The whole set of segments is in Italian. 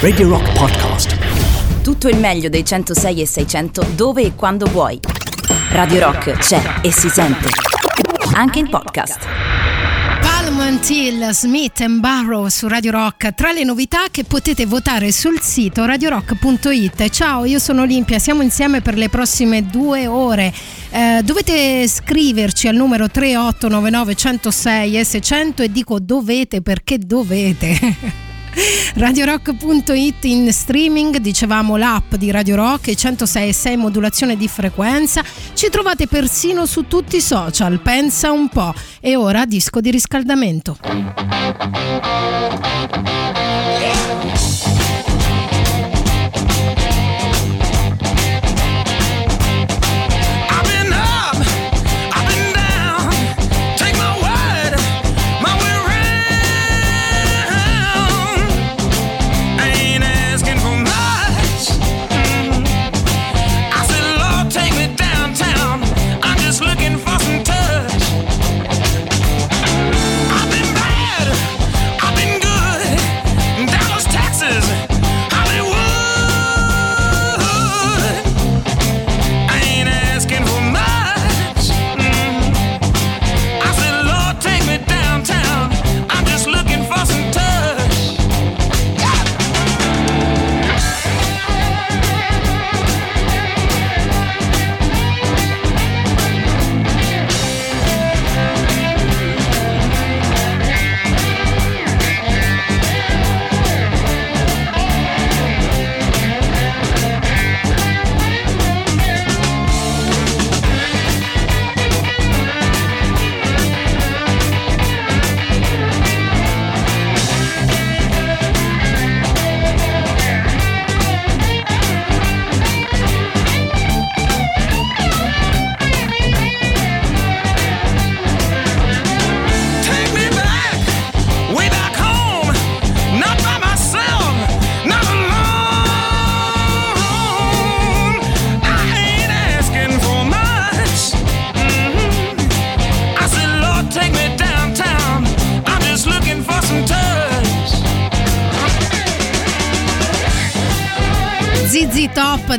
Radio Rock Podcast. Tutto il meglio dei 106 e 600 dove e quando vuoi. Radio Rock c'è e si sente. Anche in podcast. Palm Till, Smith Barrow su Radio Rock, tra le novità che potete votare sul sito radiorock.it. Ciao, io sono Olimpia, siamo insieme per le prossime due ore. Eh, dovete scriverci al numero 3899 106 e 600 e dico dovete perché dovete. radiorock.it in streaming, dicevamo l'app di Radio Rock e 106.6 modulazione di frequenza. Ci trovate persino su tutti i social, pensa un po'. E ora disco di riscaldamento.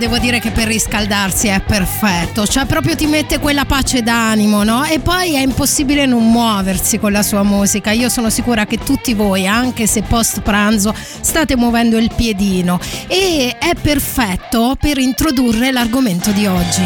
Devo dire che per riscaldarsi è perfetto, cioè proprio ti mette quella pace d'animo, no? E poi è impossibile non muoversi con la sua musica. Io sono sicura che tutti voi, anche se post pranzo, state muovendo il piedino e è perfetto per introdurre l'argomento di oggi.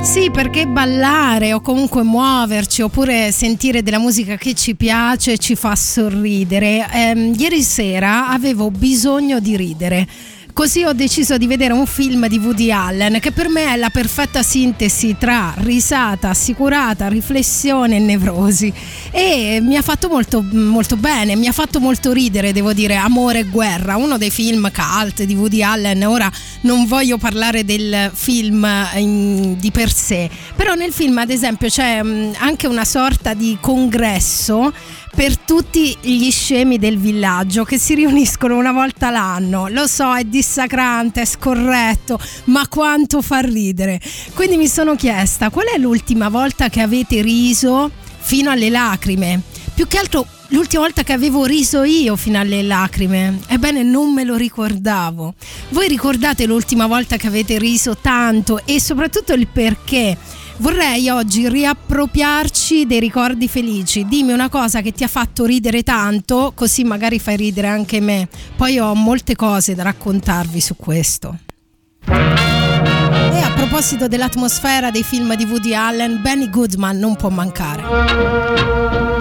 Sì, perché ballare o comunque muoverci oppure sentire della musica che ci piace ci fa sorridere. Eh, ieri sera avevo bisogno di ridere Così ho deciso di vedere un film di Woody Allen che per me è la perfetta sintesi tra risata assicurata, riflessione e nevrosi. E mi ha fatto molto, molto bene, mi ha fatto molto ridere, devo dire, Amore e guerra, uno dei film cult di Woody Allen. Ora non voglio parlare del film in, di per sé, però nel film ad esempio c'è mm, anche una sorta di congresso per tutti gli scemi del villaggio che si riuniscono una volta l'anno. Lo so, è dissacrante, scorretto, ma quanto fa ridere. Quindi mi sono chiesta qual è l'ultima volta che avete riso fino alle lacrime? Più che altro l'ultima volta che avevo riso io fino alle lacrime. Ebbene, non me lo ricordavo. Voi ricordate l'ultima volta che avete riso tanto e soprattutto il perché? Vorrei oggi riappropriarci dei ricordi felici. Dimmi una cosa che ti ha fatto ridere tanto, così magari fai ridere anche me. Poi ho molte cose da raccontarvi su questo. E a proposito dell'atmosfera dei film di Woody Allen, Benny Goodman non può mancare.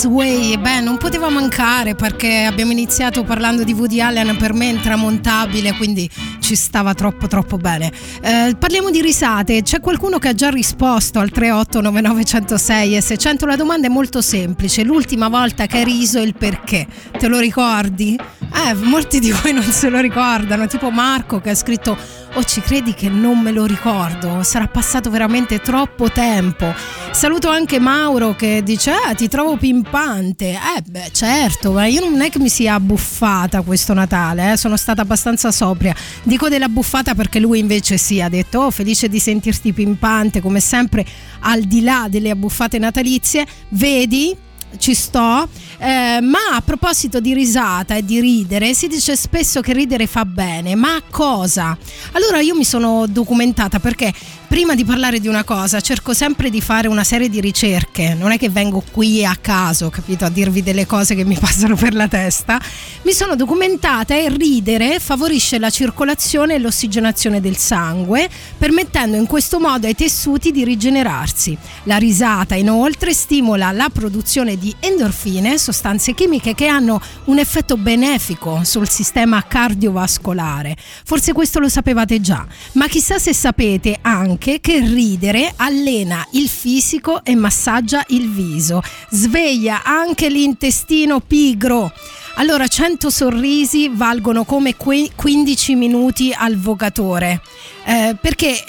That's Way, beh, non poteva mancare perché abbiamo iniziato parlando di Woody Allen, per me intramontabile, quindi ci stava troppo troppo bene. Eh, parliamo di risate, c'è qualcuno che ha già risposto al 3899106 e 600, la domanda è molto semplice, l'ultima volta che hai riso il perché, te lo ricordi? Eh, molti di voi non se lo ricordano, tipo Marco che ha scritto o ci credi che non me lo ricordo? Sarà passato veramente troppo tempo. Saluto anche Mauro che dice: Ah, ti trovo pimpante. Eh, beh, certo, ma io non è che mi sia abbuffata questo Natale, eh? sono stata abbastanza sobria. Dico della buffata perché lui invece sì, ha detto: Oh, felice di sentirti pimpante, come sempre, al di là delle abbuffate natalizie. Vedi, ci sto. Eh, ma a proposito di risata e di ridere, si dice spesso che ridere fa bene, ma cosa? Allora io mi sono documentata perché prima di parlare di una cosa cerco sempre di fare una serie di ricerche, non è che vengo qui a caso, capito, a dirvi delle cose che mi passano per la testa. Mi sono documentata e ridere favorisce la circolazione e l'ossigenazione del sangue, permettendo in questo modo ai tessuti di rigenerarsi. La risata inoltre stimola la produzione di endorfine, sostanze chimiche che hanno un effetto benefico sul sistema cardiovascolare. Forse questo lo sapevate già, ma chissà se sapete anche che ridere allena il fisico e massaggia il viso, sveglia anche l'intestino pigro. Allora 100 sorrisi valgono come 15 minuti al vogatore, eh, perché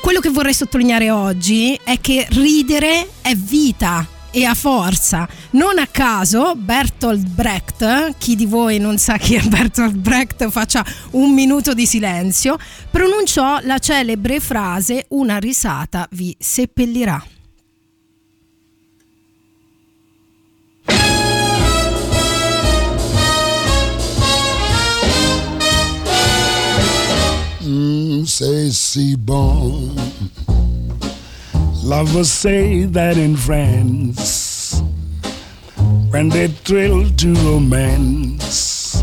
quello che vorrei sottolineare oggi è che ridere è vita e a forza. Non a caso Bertolt Brecht, chi di voi non sa chi è Bertolt Brecht faccia un minuto di silenzio, pronunciò la celebre frase una risata vi seppellirà. Mm, say, see, bon. Lovers say that in France, when they thrill to romance,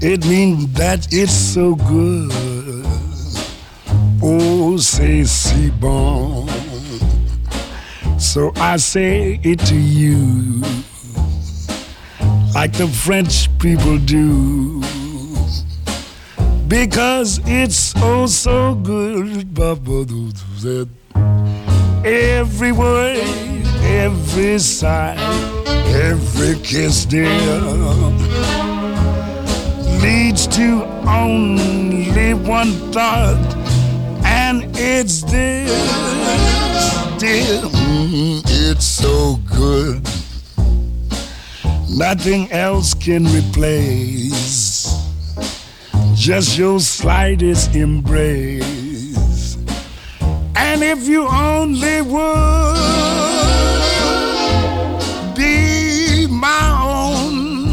it means that it's so good. Oh, say si bon. So I say it to you, like the French people do because it's oh so good. Every word, every sigh, every kiss, dear, leads to only one thought, and it's this, dear. Mm, it's so good. Nothing else can replace just your slightest embrace. And if you only would be my own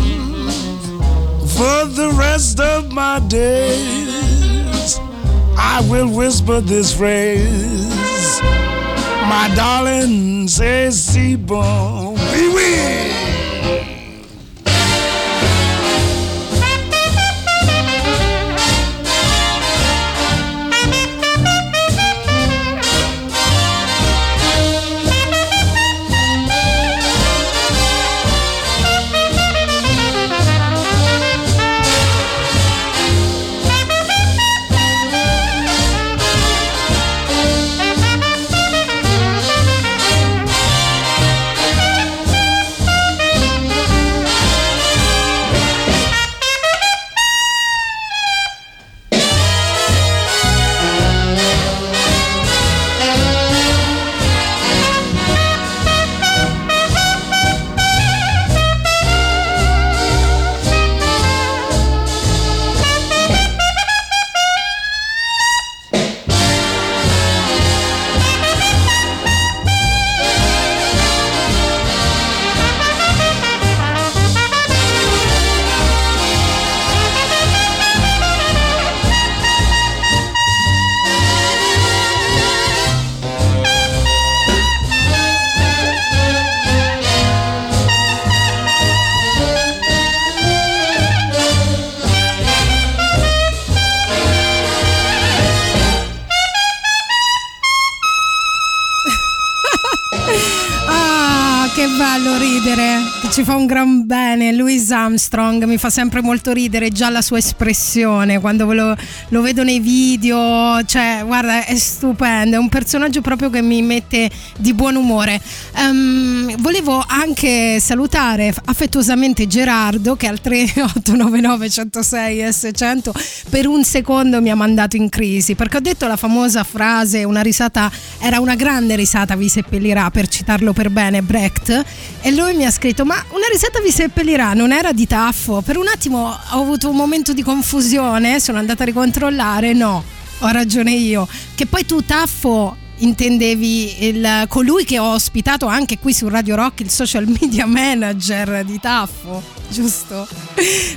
for the rest of my days, I will whisper this phrase. My darling says, see, bon, oui, Armstrong mi fa sempre molto ridere già la sua espressione quando lo, lo, vedo nei video, cioè guarda è stupendo, è un personaggio proprio che mi mette di buon umore. Um, volevo anche salutare affettuosamente Gerardo che al 3899 106 S100 per un secondo mi ha mandato in crisi perché ho detto la famosa frase una risata era una grande risata vi seppellirà per citarlo per bene Brecht e lui mi ha scritto ma una risata vi seppellirà non era di Taffo per un attimo ho avuto un momento di confusione sono andata a ricontrollare no ho ragione io che poi tu Taffo intendevi il, colui che ho ospitato anche qui su Radio Rock, il social media manager di Taffo, giusto?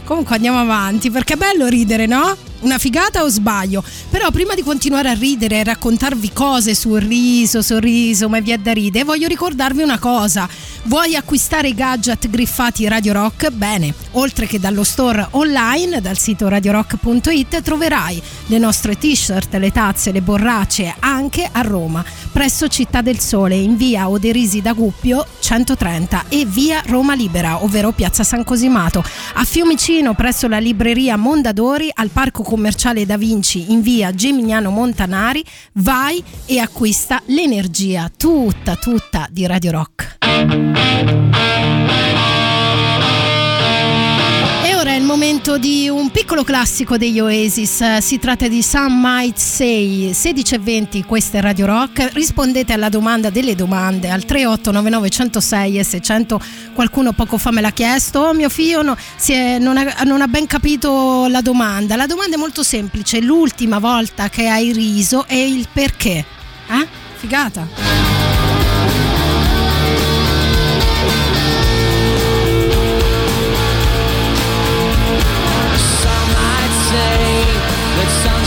Comunque andiamo avanti perché è bello ridere, no? Una figata o sbaglio? Però prima di continuare a ridere e raccontarvi cose sul riso, sorriso, ma vi è da ridere, voglio ricordarvi una cosa. Vuoi acquistare i gadget griffati Radio Rock? Bene, oltre che dallo store online, dal sito radiorock.it troverai le nostre t-shirt, le tazze, le borracce anche a Roma, presso Città del Sole, in via Oderisi da Guppio 130 e via Roma Libera, ovvero piazza San Cosimato. A Fiumicino, presso la libreria Mondadori, al parco commerciale Da Vinci in via Gemignano Montanari, vai e acquista l'energia tutta, tutta di Radio Rock. Momento di un piccolo classico degli Oasis. Si tratta di Some Might Say 1620, questa è Radio Rock. Rispondete alla domanda delle domande al 3899 106 e 600. Qualcuno poco fa me l'ha chiesto. Oh, mio figlio no, è, non, ha, non ha ben capito la domanda. La domanda è molto semplice. L'ultima volta che hai riso e il perché. Eh? Figata.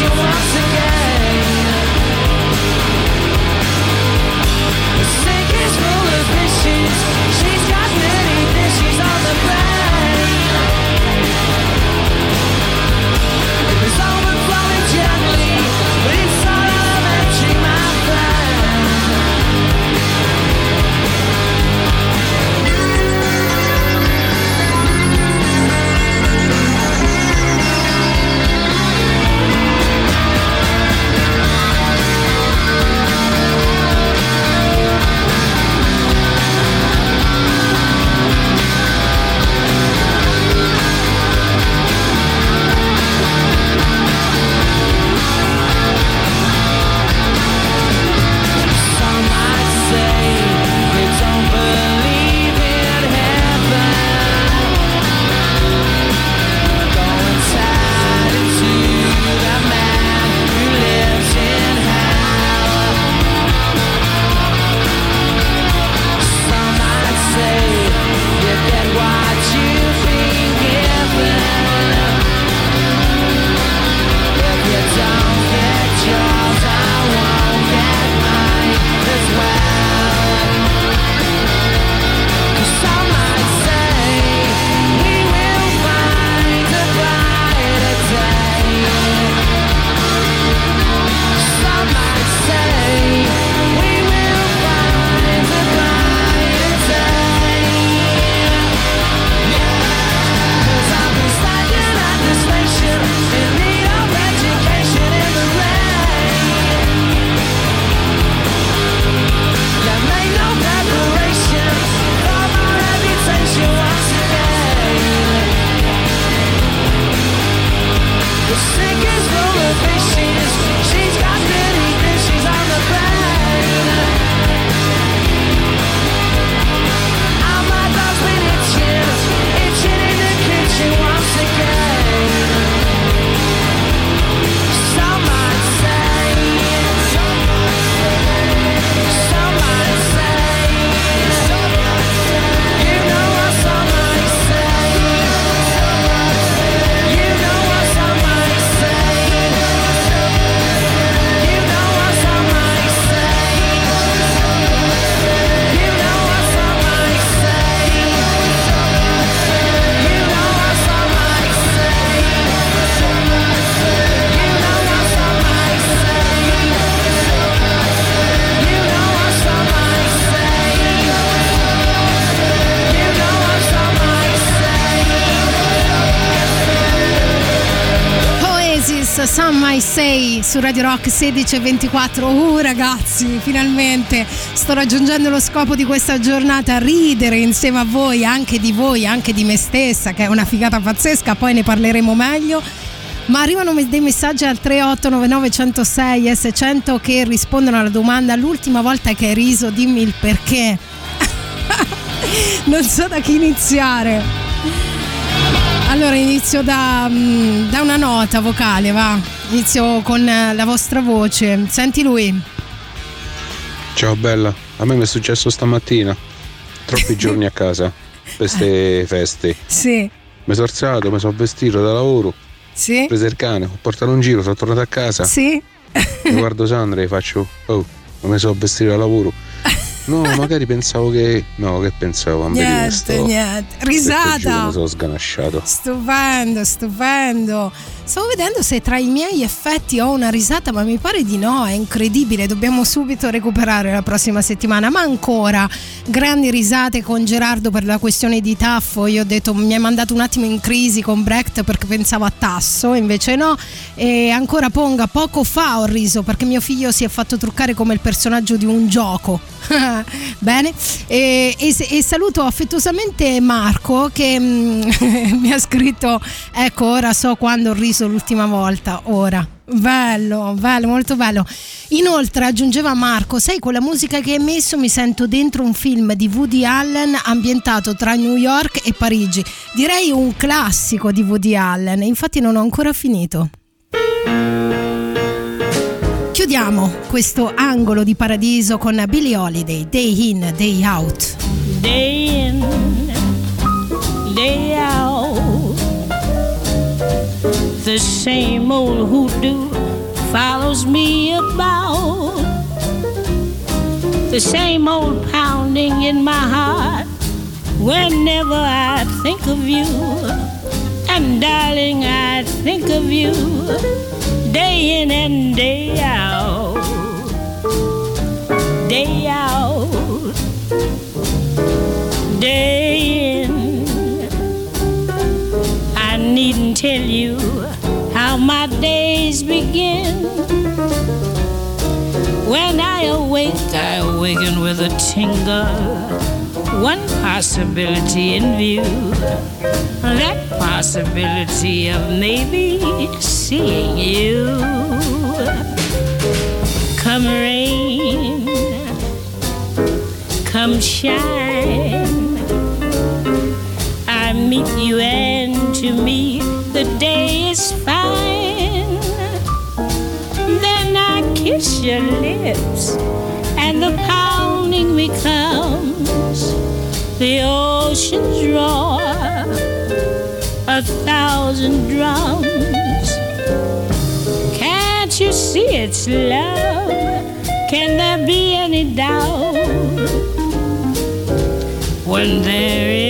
you want to My Say su Radio Rock 1624. Uh ragazzi, finalmente sto raggiungendo lo scopo di questa giornata, ridere insieme a voi, anche di voi, anche di me stessa, che è una figata pazzesca, poi ne parleremo meglio. Ma arrivano dei messaggi al 3899 106 S100 che rispondono alla domanda l'ultima volta che hai riso dimmi il perché. non so da chi iniziare. Allora inizio da, mm, da, una nota vocale, va. Inizio con eh, la vostra voce. Senti lui. Ciao bella, a me mi è successo stamattina. Troppi giorni a casa queste feste. Sì. Mi sono alzato, mi sono vestito da lavoro. Sì. Ho preso il cane, ho portato un giro, sono tornato a casa. Sì. Mi guardo Sandra e faccio, oh, mi sono vestito da lavoro. No, magari pensavo che. No, che pensavo? Niente, sto... niente. Risata. Mi sono sganasciato. Stupendo, stupendo. Stavo vedendo se tra i miei effetti ho una risata, ma mi pare di no, è incredibile. Dobbiamo subito recuperare la prossima settimana. Ma ancora, grandi risate con Gerardo per la questione di Taffo. Io ho detto mi hai mandato un attimo in crisi con Brecht perché pensavo a Tasso, invece no. E ancora Ponga, poco fa ho riso perché mio figlio si è fatto truccare come il personaggio di un gioco. Bene, e, e, e, saluto affettuosamente Marco che mm, mi ha scritto: Ecco, ora so quando ho riso riso l'ultima volta, ora. Bello, bello, molto bello. Inoltre aggiungeva Marco, sai quella musica che hai messo mi sento dentro un film di Woody Allen ambientato tra New York e Parigi. Direi un classico di Woody Allen, infatti non ho ancora finito. Chiudiamo questo angolo di paradiso con Billie Holiday, Day In, Day Out. Day in, day out. The same old hoodoo follows me about. The same old pounding in my heart whenever I think of you. And darling, I think of you day in and day out. Day out. Day in. I needn't tell you how my days begin. When I awake, I awaken with a tingle. One possibility in view. That possibility of maybe seeing you. Come rain, come shine. I meet you, and to me, the day is kiss your lips, and the pounding becomes the ocean's roar, a thousand drums. Can't you see it's love? Can there be any doubt when there is,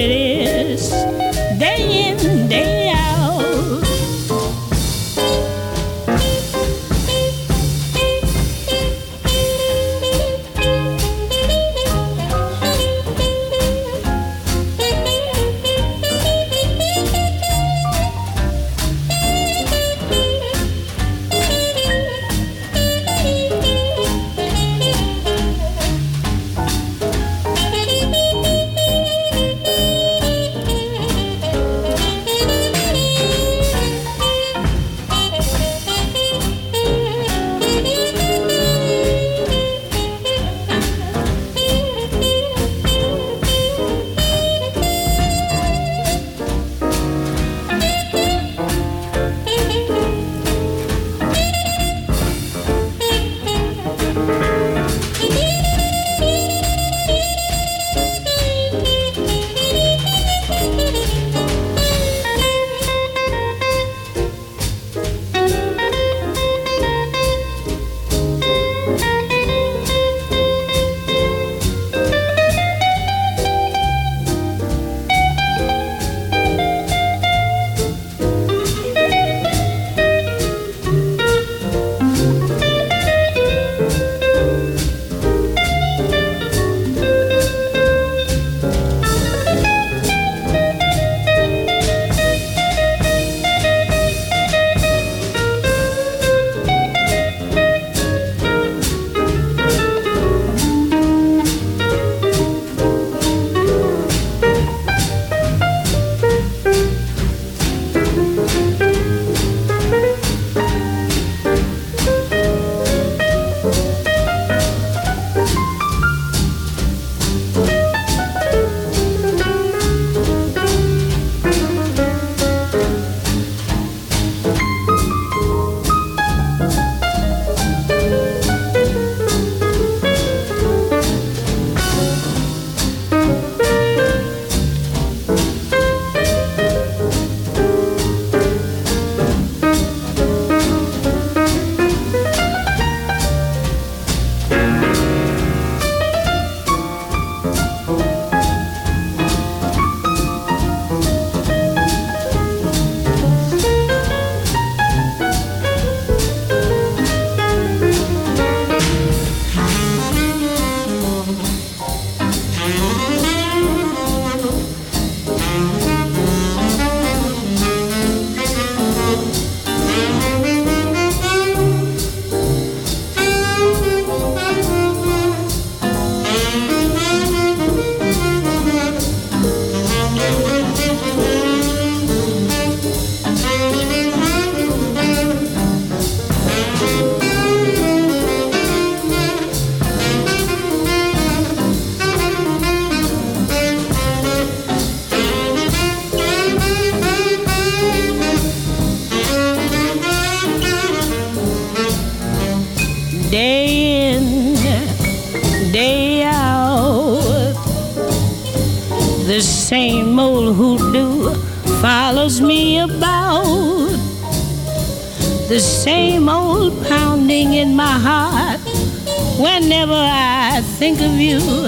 think of you.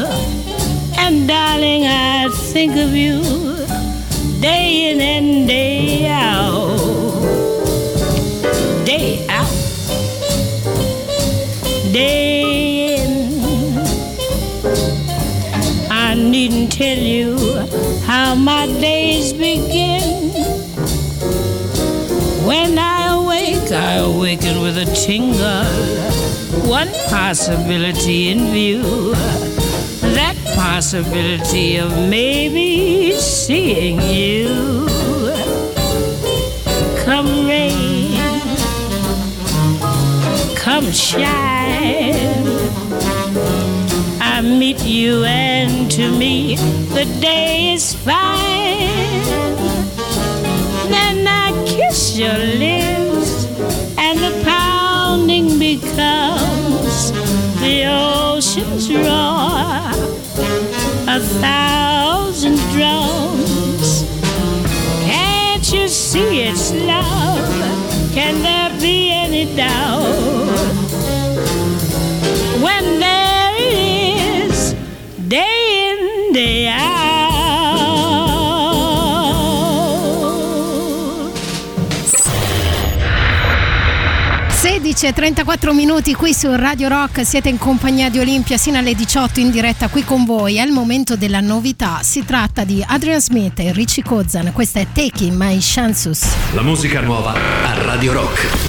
e 34 minuti qui su Radio Rock, siete in compagnia di Olimpia sino alle 18 in diretta qui con voi. È il momento della novità, si tratta di Adrian Smith e Richie Cozzan, questa è Taking My Chances. La musica nuova a Radio Rock.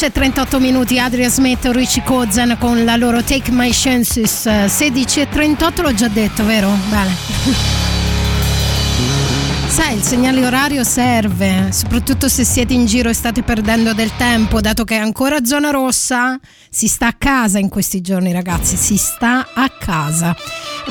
16.38 minuti, Adria Smith e Richie Kozan con la loro Take My Chances. 16.38 l'ho già detto, vero? Bene. Sai, il segnale orario serve, soprattutto se siete in giro e state perdendo del tempo, dato che è ancora zona rossa, si sta a casa in questi giorni ragazzi, si sta a casa.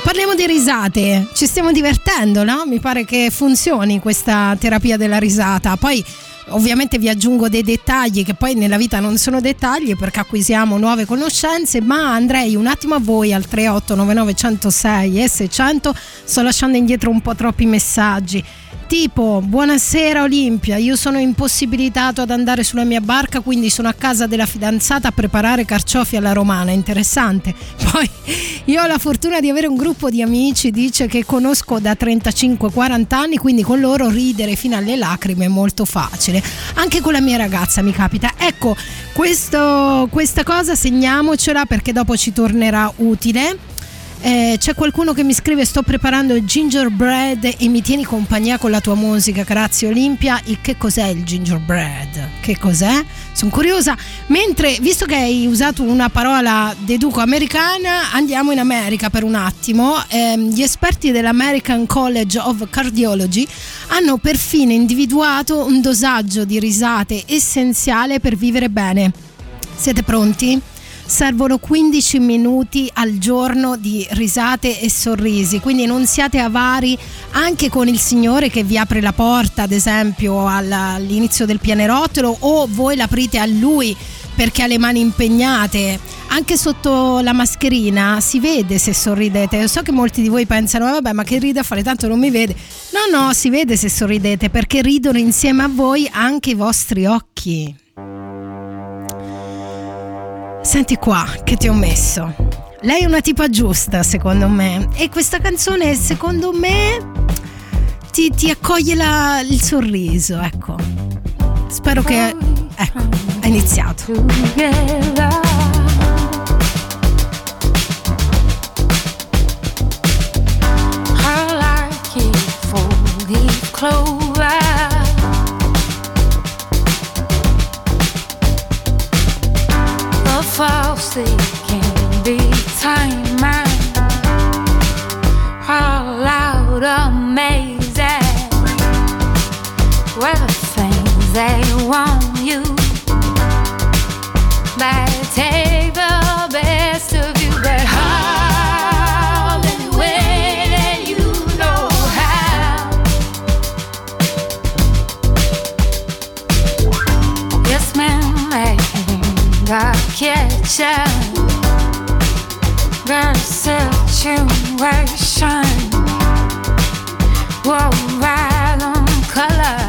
Parliamo di risate, ci stiamo divertendo, no? Mi pare che funzioni questa terapia della risata. Poi Ovviamente vi aggiungo dei dettagli che poi nella vita non sono dettagli perché acquisiamo nuove conoscenze, ma andrei un attimo a voi al 3899 106 e 600, sto lasciando indietro un po' troppi messaggi tipo buonasera Olimpia, io sono impossibilitato ad andare sulla mia barca quindi sono a casa della fidanzata a preparare carciofi alla romana, interessante. Poi io ho la fortuna di avere un gruppo di amici, dice che conosco da 35-40 anni, quindi con loro ridere fino alle lacrime è molto facile. Anche con la mia ragazza mi capita. Ecco, questo, questa cosa segniamocela perché dopo ci tornerà utile eh, c'è qualcuno che mi scrive: Sto preparando il gingerbread e mi tieni compagnia con la tua musica. Grazie, Olimpia. E che cos'è il gingerbread? Che cos'è? Sono curiosa. Mentre, visto che hai usato una parola deduco americana, andiamo in America per un attimo. Eh, gli esperti dell'American College of Cardiology hanno perfino individuato un dosaggio di risate essenziale per vivere bene. Siete pronti? Servono 15 minuti al giorno di risate e sorrisi, quindi non siate avari anche con il Signore che vi apre la porta, ad esempio all'inizio del pianerottolo o voi l'aprite a Lui perché ha le mani impegnate. Anche sotto la mascherina si vede se sorridete. Io so che molti di voi pensano, eh, vabbè, ma che ride a fare, tanto non mi vede. No, no, si vede se sorridete perché ridono insieme a voi anche i vostri occhi. Senti qua che ti ho messo. Lei è una tipa giusta, secondo me. E questa canzone, secondo me, ti, ti accoglie la, il sorriso, ecco. Spero che... Ecco, ha iniziato. Clover falsely can be time all out amazing. Were the things they want you Catch up, got a situation. Whoa, right on color.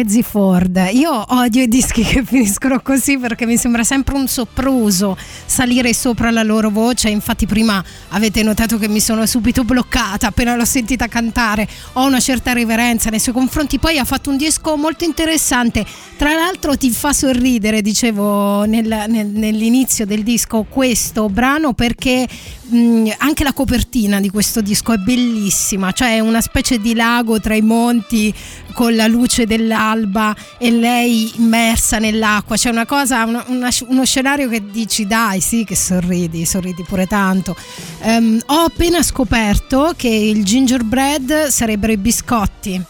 Fredzy Ford. Io odio i dischi che finiscono così perché mi sembra sempre un sopruso salire sopra la loro voce. Infatti, prima avete notato che mi sono subito bloccata appena l'ho sentita cantare. Ho una certa riverenza nei suoi confronti. Poi ha fatto un disco molto interessante. Tra l'altro, ti fa sorridere, dicevo nel- nel- nell'inizio del disco, questo brano perché mh, anche la copertina di questo disco è bellissima. Cioè, è una specie di lago tra i monti con la luce dell'alba e lei immersa nell'acqua. C'è una cosa, una- una- uno scenario che dici dai sì che sorridi, sorridi pure tanto. Ehm, ho appena scoperto che il gingerbread sarebbero i biscotti.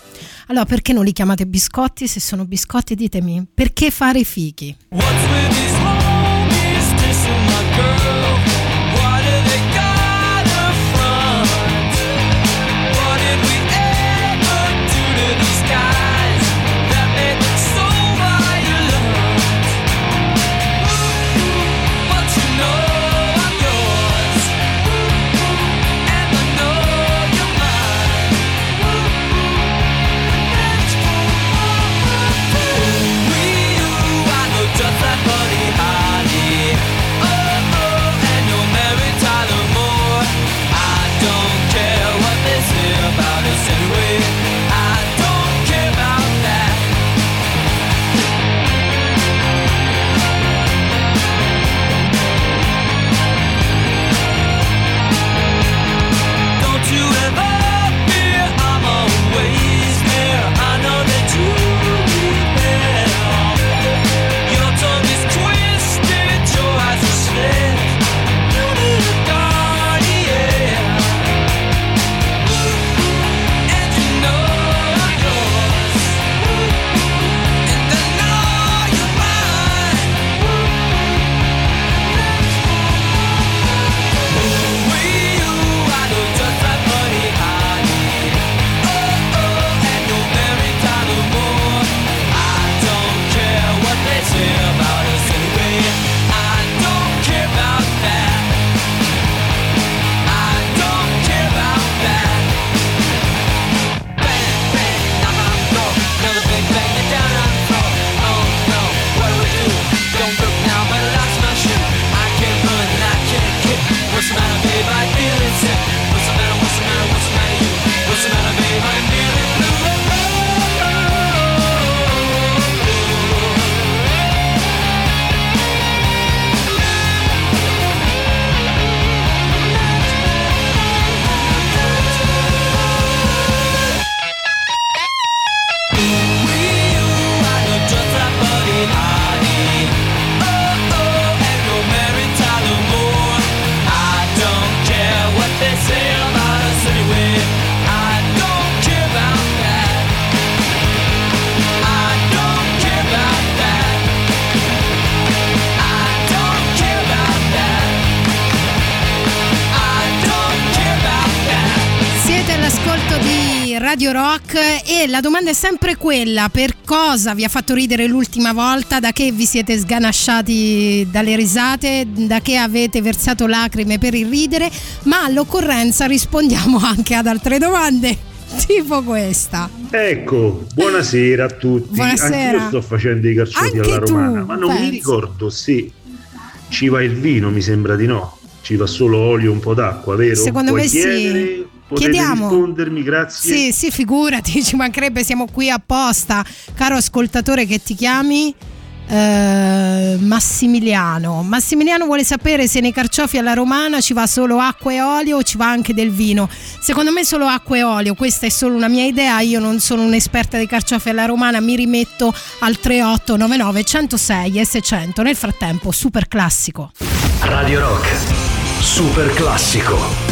Allora perché non li chiamate biscotti se sono biscotti? Ditemi, perché fare i fichi? What's la domanda è sempre quella: per cosa vi ha fatto ridere l'ultima volta? Da che vi siete sganasciati dalle risate? Da che avete versato lacrime per il ridere? Ma all'occorrenza rispondiamo anche ad altre domande, tipo questa. Ecco, buonasera a tutti. Buonasera. Anch'io sto facendo i carciofi Anche alla tu, romana, ma non pensa. mi ricordo se ci va il vino, mi sembra di no. Ci va solo olio e un po' d'acqua, vero? Secondo Puoi me sì. Potete Chiediamo. rispondermi, grazie. Sì, sì, figurati, ci mancherebbe, siamo qui apposta. Caro ascoltatore che ti chiami eh, Massimiliano. Massimiliano vuole sapere se nei carciofi alla romana ci va solo acqua e olio o ci va anche del vino. Secondo me solo acqua e olio, questa è solo una mia idea, io non sono un'esperta dei carciofi alla romana, mi rimetto al 3899 106 e 600. Nel frattempo, super classico. Radio Rock. Super classico.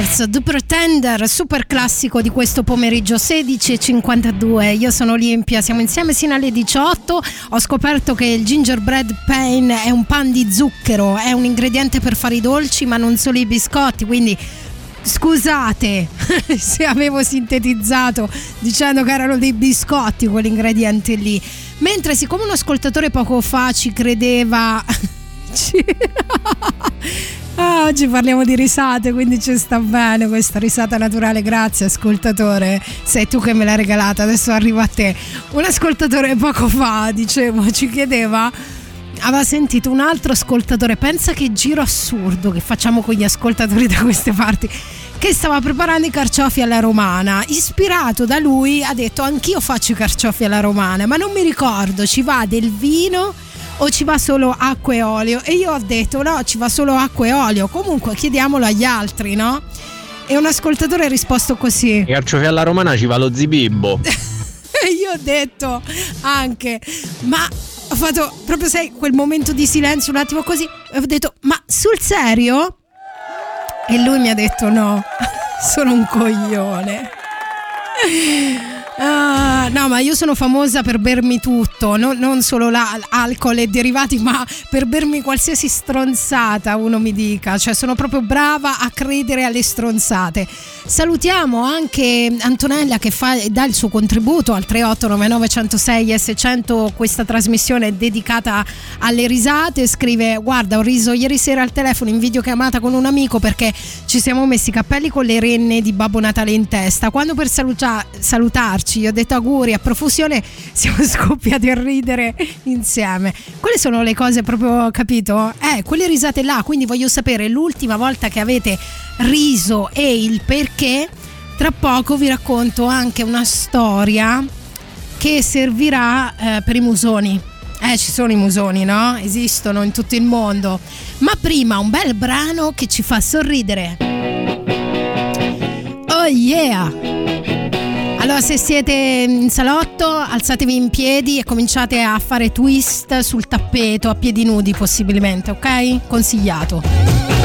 Walters, The Pretender, super classico di questo pomeriggio 16.52. Io sono Olimpia, siamo insieme sino alle 18. Ho scoperto che il gingerbread pain è un pan di zucchero, è un ingrediente per fare i dolci, ma non solo i biscotti, quindi scusate se avevo sintetizzato dicendo che erano dei biscotti quell'ingrediente lì. Mentre siccome un ascoltatore poco fa ci credeva Ah, oggi parliamo di risate, quindi ci sta bene questa risata naturale. Grazie, ascoltatore. Sei tu che me l'hai regalata, adesso arriva a te. Un ascoltatore poco fa, dicevo, ci chiedeva. Aveva sentito un altro ascoltatore, pensa che giro assurdo che facciamo con gli ascoltatori da queste parti, che stava preparando i carciofi alla romana. Ispirato da lui ha detto anch'io faccio i carciofi alla romana, ma non mi ricordo, ci va del vino o ci va solo acqua e olio? E io ho detto no, ci va solo acqua e olio. Comunque chiediamolo agli altri, no? E un ascoltatore ha risposto così. Carciofi alla romana ci va lo zibibbo. E io ho detto anche, ma ho fatto proprio sai quel momento di silenzio un attimo così e ho detto, ma sul serio? E lui mi ha detto no, sono un coglione. Ah, no, ma io sono famosa per bermi tutto, no- non solo la- alcol e derivati, ma per bermi qualsiasi stronzata uno mi dica, cioè sono proprio brava a credere alle stronzate. Salutiamo anche Antonella che fa, dà il suo contributo al 3899 106 S100, questa trasmissione è dedicata alle risate, scrive guarda ho riso ieri sera al telefono in videochiamata con un amico perché ci siamo messi i cappelli con le renne di Babbo Natale in testa, quando per saluta- salutarci io ho detto auguri a profusione siamo scoppiati a ridere insieme. Quelle sono le cose proprio, capito? Eh, quelle risate là, quindi voglio sapere l'ultima volta che avete riso e il perché. Tra poco vi racconto anche una storia che servirà eh, per i musoni. Eh, ci sono i musoni, no? Esistono in tutto il mondo. Ma prima un bel brano che ci fa sorridere. Oh yeah! Allora, se siete in salotto, alzatevi in piedi e cominciate a fare twist sul tappeto a piedi nudi, possibilmente, ok? Consigliato.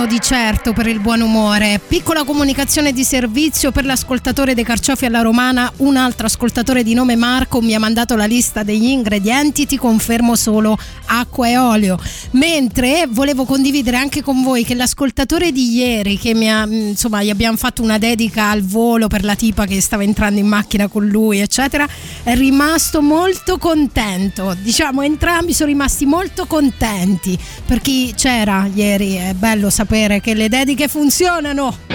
Funzionano di certo per il buon umore. Piccola comunicazione di servizio per l'ascoltatore dei carciofi alla romana. Un altro ascoltatore di nome Marco mi ha mandato la lista degli ingredienti. Ti confermo solo acqua e olio. Mentre volevo condividere anche con voi che l'ascoltatore di ieri, che mi ha, insomma, gli abbiamo fatto una dedica al volo per la tipa che stava entrando in macchina con lui, eccetera, è rimasto molto contento. Diciamo, entrambi sono rimasti molto contenti. Per chi c'era ieri è bello sapere che le dediche funzionano.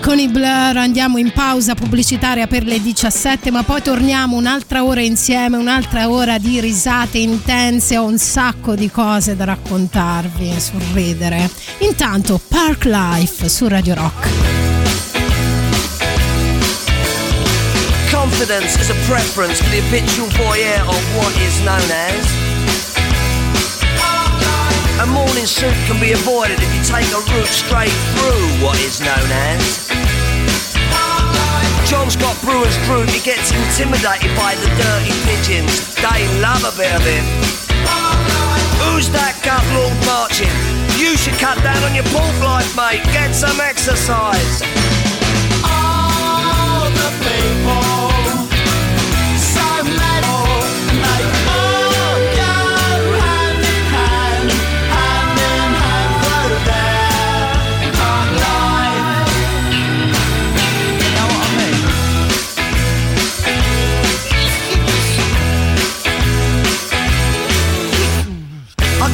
Con i blur andiamo in pausa pubblicitaria per le 17, ma poi torniamo un'altra ora insieme, un'altra ora di risate intense. Ho un sacco di cose da raccontarvi, sorridere. Intanto, Park Life su Radio Rock. Confidence is a preference for the habitual voyeur of what is known as. Morning suit can be avoided if you take a route straight through what is known as. John's got brewer's group, he gets intimidated by the dirty pigeons. They love a bit of it. Who's that gut lord marching? You should cut down on your pork life, mate. Get some exercise.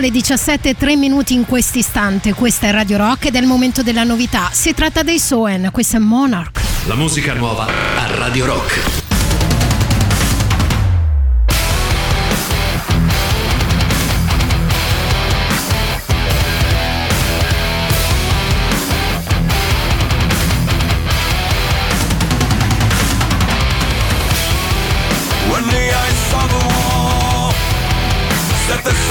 Sono le 17 e 3 minuti in questo istante. Questa è Radio Rock ed è il momento della novità. Si tratta dei Soen, questo è Monarch. La musica nuova a Radio Rock. The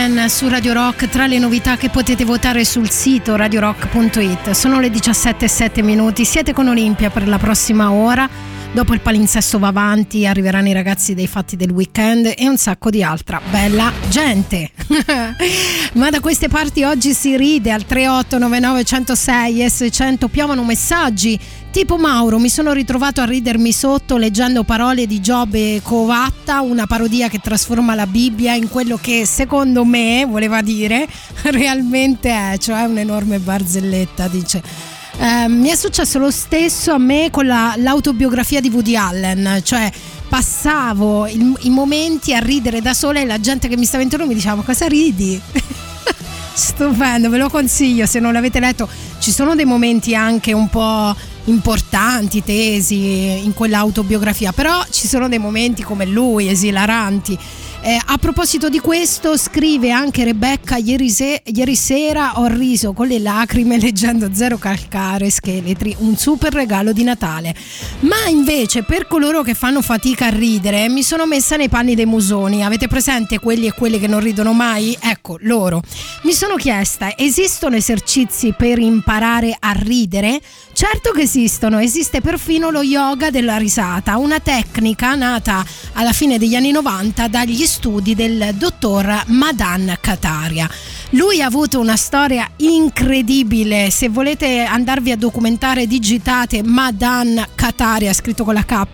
Soen su Radio Rock tra le novità che potete votare sul sito radiorock.it. Sono le 17.07 minuti, siete con Olimpia per la prossima ora. Dopo il palinsesto va avanti, arriveranno i ragazzi dei fatti del weekend e un sacco di altra bella gente. Ma da queste parti oggi si ride al 3899 106 e 600 piovono messaggi Tipo Mauro, mi sono ritrovato a ridermi sotto leggendo parole di Giobbe Covatta, una parodia che trasforma la Bibbia in quello che secondo me voleva dire realmente è, cioè un'enorme barzelletta, dice. Eh, mi è successo lo stesso a me con la- l'autobiografia di Woody Allen, cioè passavo il- i momenti a ridere da sola e la gente che mi stava intorno mi diceva "Ma cosa ridi?" Stupendo, ve lo consiglio se non l'avete letto. Ci sono dei momenti anche un po' importanti, tesi in quell'autobiografia, però ci sono dei momenti come lui, esilaranti. Eh, a proposito di questo, scrive anche Rebecca: ieri, se- ieri sera ho riso con le lacrime leggendo Zero Calcare Scheletri, un super regalo di Natale. Ma invece, per coloro che fanno fatica a ridere, mi sono messa nei panni dei musoni. Avete presente quelli e quelle che non ridono mai? Ecco, loro. Mi sono chiesta: esistono esercizi per imparare a ridere? Certo che esistono, esiste perfino lo yoga della risata, una tecnica nata alla fine degli anni 90 dagli studi del dottor Madan Kataria. Lui ha avuto una storia incredibile, se volete andarvi a documentare digitate Madan Kataria, scritto con la K,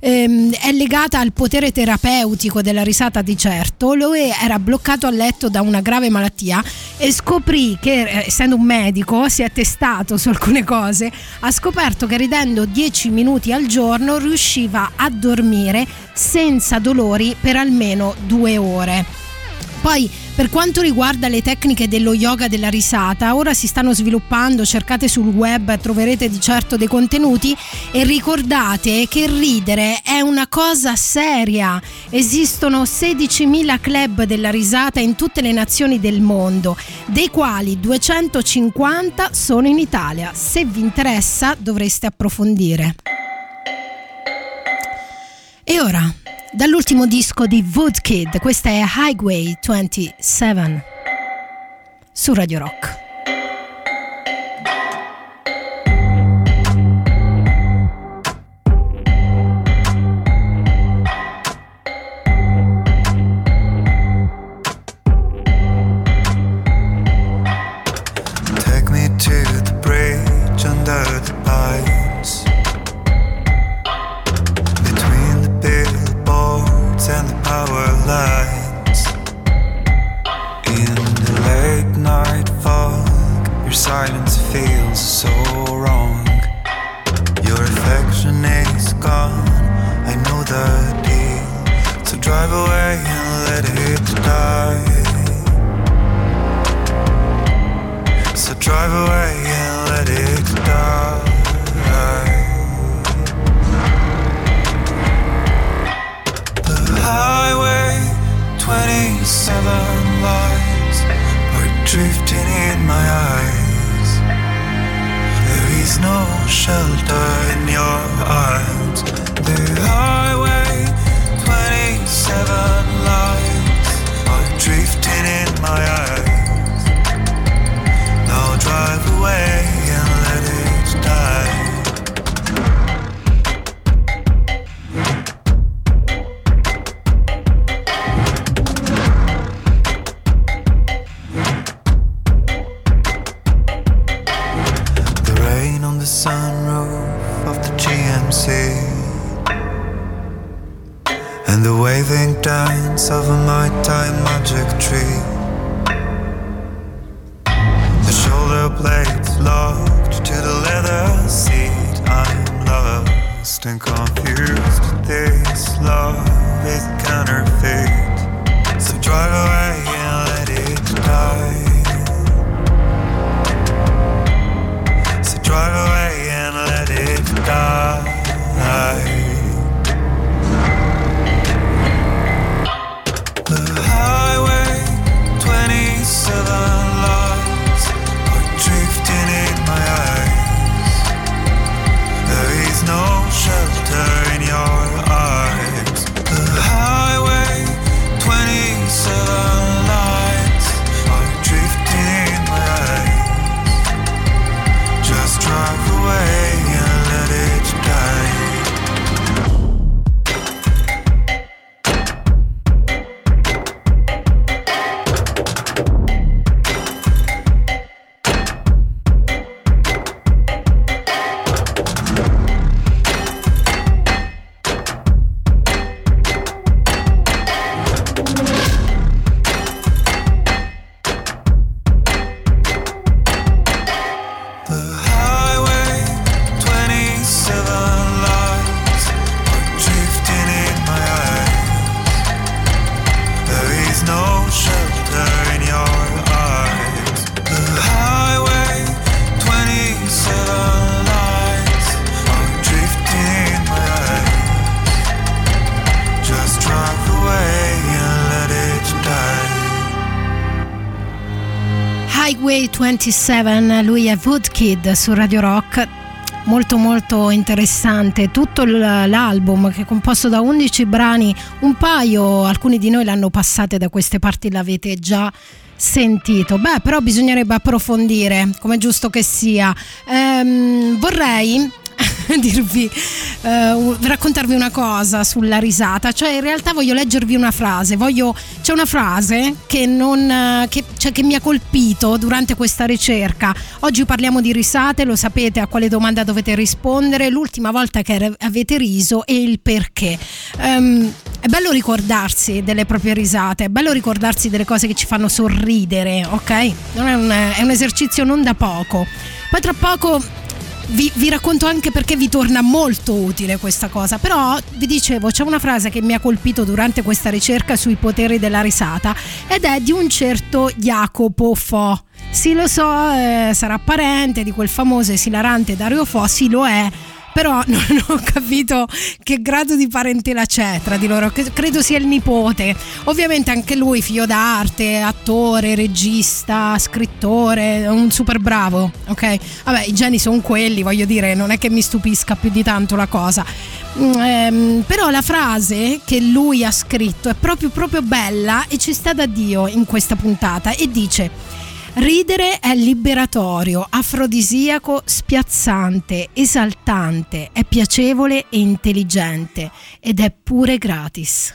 ehm, è legata al potere terapeutico della risata di certo. Lui era bloccato a letto da una grave malattia e scoprì che, eh, essendo un medico, si è testato su alcune cose, ha scoperto che ridendo 10 minuti al giorno riusciva a dormire senza dolori per almeno due ore. Poi, per quanto riguarda le tecniche dello yoga della risata, ora si stanno sviluppando, cercate sul web, troverete di certo dei contenuti e ricordate che ridere è una cosa seria. Esistono 16.000 club della risata in tutte le nazioni del mondo, dei quali 250 sono in Italia. Se vi interessa dovreste approfondire. E ora, dall'ultimo disco di Woodkid, questa è Highway 27 su Radio Rock. 27, lui è Woodkid su Radio Rock. Molto molto interessante tutto l'album che è composto da 11 brani, un paio, alcuni di noi l'hanno passate da queste parti, l'avete già sentito. Beh, però bisognerebbe approfondire, come giusto che sia. Ehm, vorrei dirvi, eh, raccontarvi una cosa sulla risata, cioè in realtà voglio leggervi una frase, voglio, c'è una frase che, non, eh, che, cioè, che mi ha colpito durante questa ricerca. Oggi parliamo di risate, lo sapete a quale domanda dovete rispondere, l'ultima volta che avete riso e il perché. Ehm, è bello ricordarsi delle proprie risate, è bello ricordarsi delle cose che ci fanno sorridere, ok? È, un, è un esercizio non da poco. Poi tra poco vi, vi racconto anche perché vi torna molto utile questa cosa, però vi dicevo c'è una frase che mi ha colpito durante questa ricerca sui poteri della risata ed è di un certo Jacopo Fo. Sì, lo so, eh, sarà parente di quel famoso esilarante Dario Fo, sì lo è, però non ho capito che grado di parentela c'è tra di loro, credo sia il nipote. Ovviamente anche lui figlio d'arte, attore, regista, scrittore, un super bravo, ok? Vabbè, i geni sono quelli, voglio dire, non è che mi stupisca più di tanto la cosa. Mm, ehm, però la frase che lui ha scritto è proprio proprio bella e ci sta da Dio in questa puntata e dice Ridere è liberatorio, afrodisiaco, spiazzante, esaltante, è piacevole e intelligente ed è pure gratis.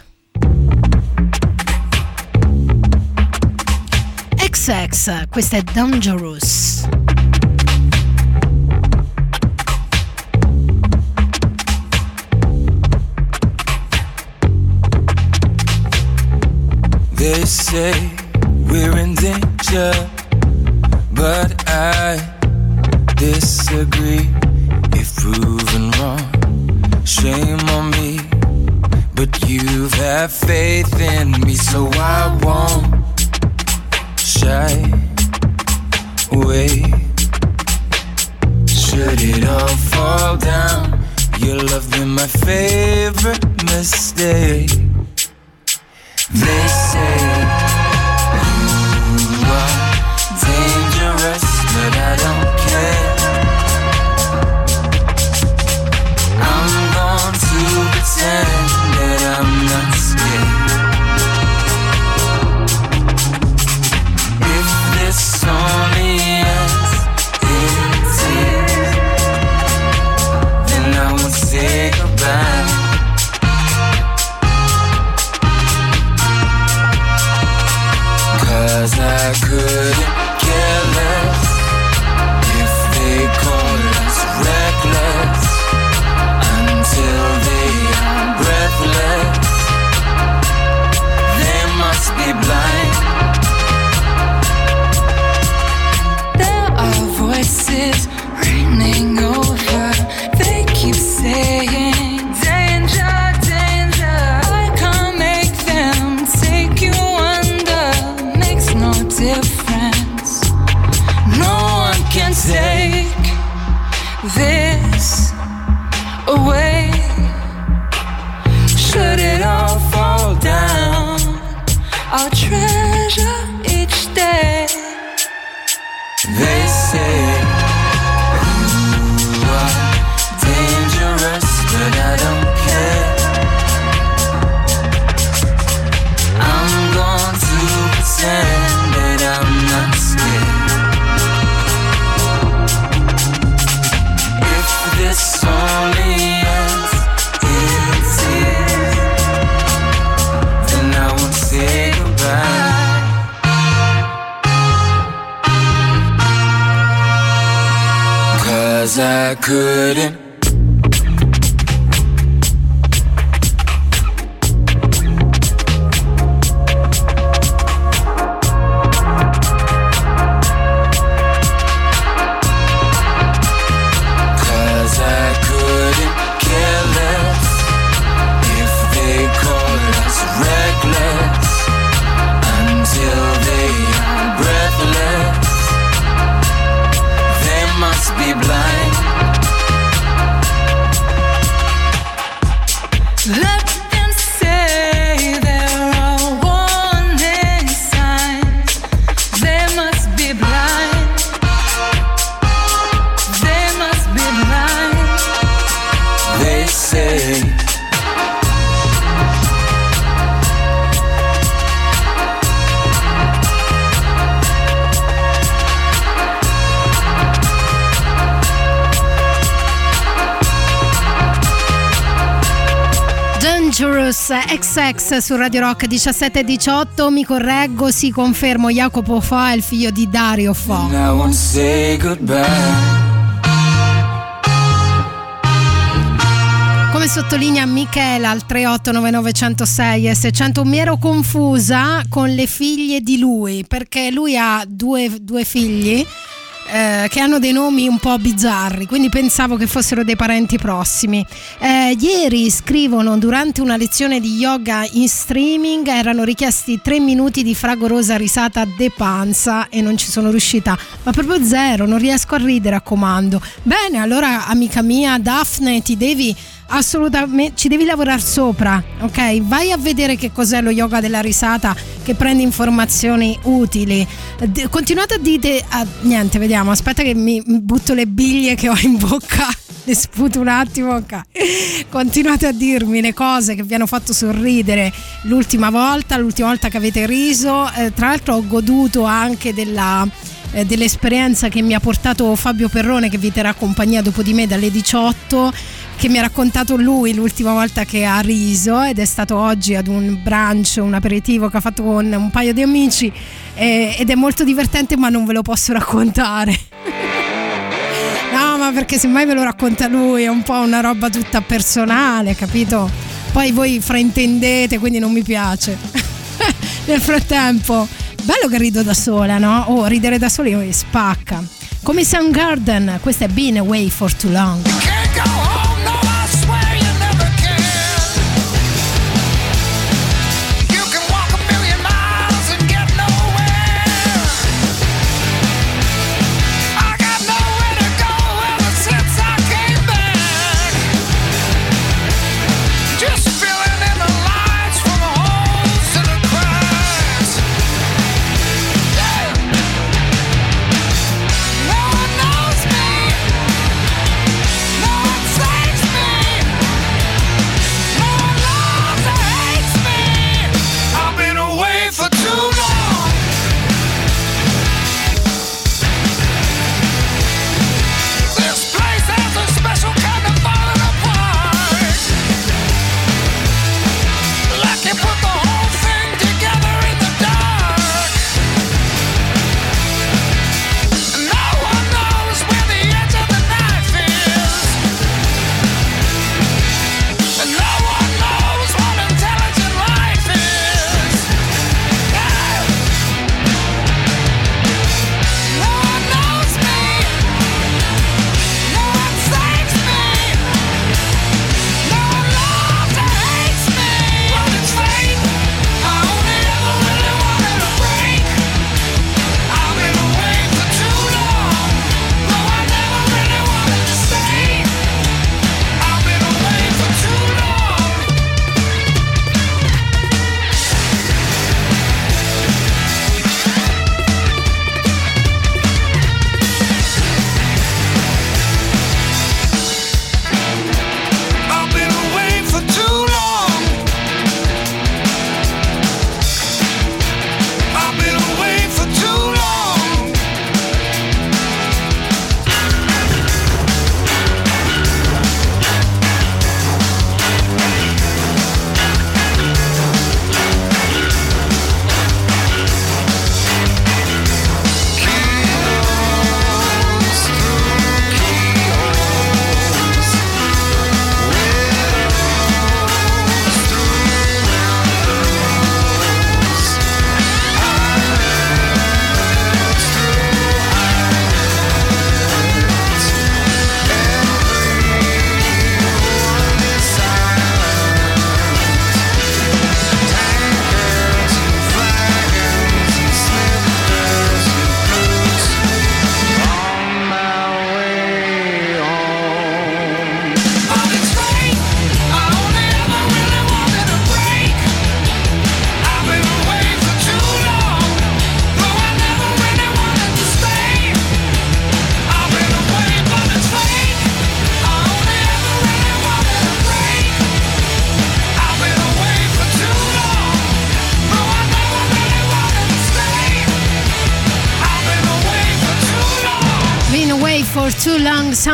XX, questa è Dangerous. They say we're in danger, but I disagree. If proven wrong, shame on me. But you've had faith in me, so I won't shy away. Should it all fall down, your love been my favorite mistake. They say XX su Radio Rock 17 e 18 mi correggo, si confermo Jacopo Fo è il figlio di Dario goodbye. come sottolinea Michela al 38991006 e 600 mi ero confusa con le figlie di lui perché lui ha due, due figli eh, che hanno dei nomi un po' bizzarri, quindi pensavo che fossero dei parenti prossimi. Eh, ieri scrivono durante una lezione di yoga in streaming erano richiesti tre minuti di fragorosa risata de panza e non ci sono riuscita, ma proprio zero, non riesco a ridere a comando. Bene, allora amica mia Daphne ti devi assolutamente ci devi lavorare sopra ok? Vai a vedere che cos'è lo yoga della risata che prende informazioni utili. Continuate a dire a, niente vediamo aspetta che mi mi butto le biglie che ho in bocca le sputo un attimo ok? Continuate a dirmi le cose che vi hanno fatto sorridere l'ultima volta l'ultima volta che avete riso. Eh, tra l'altro ho goduto anche della eh, dell'esperienza che mi ha portato Fabio Perrone che vi terrà compagnia dopo di me dalle 18 che mi ha raccontato lui l'ultima volta che ha riso ed è stato oggi ad un brunch, un aperitivo che ha fatto con un paio di amici eh, ed è molto divertente ma non ve lo posso raccontare. No, ma perché semmai ve lo racconta lui, è un po' una roba tutta personale, capito? Poi voi fraintendete, quindi non mi piace. Nel frattempo, bello che rido da sola, no? Oh, ridere da soli spacca. Come Soundgarden, questa è Been Away for Too Long.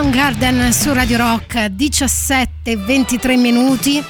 Soundgarden su Radio Rock 17 e 23 minuti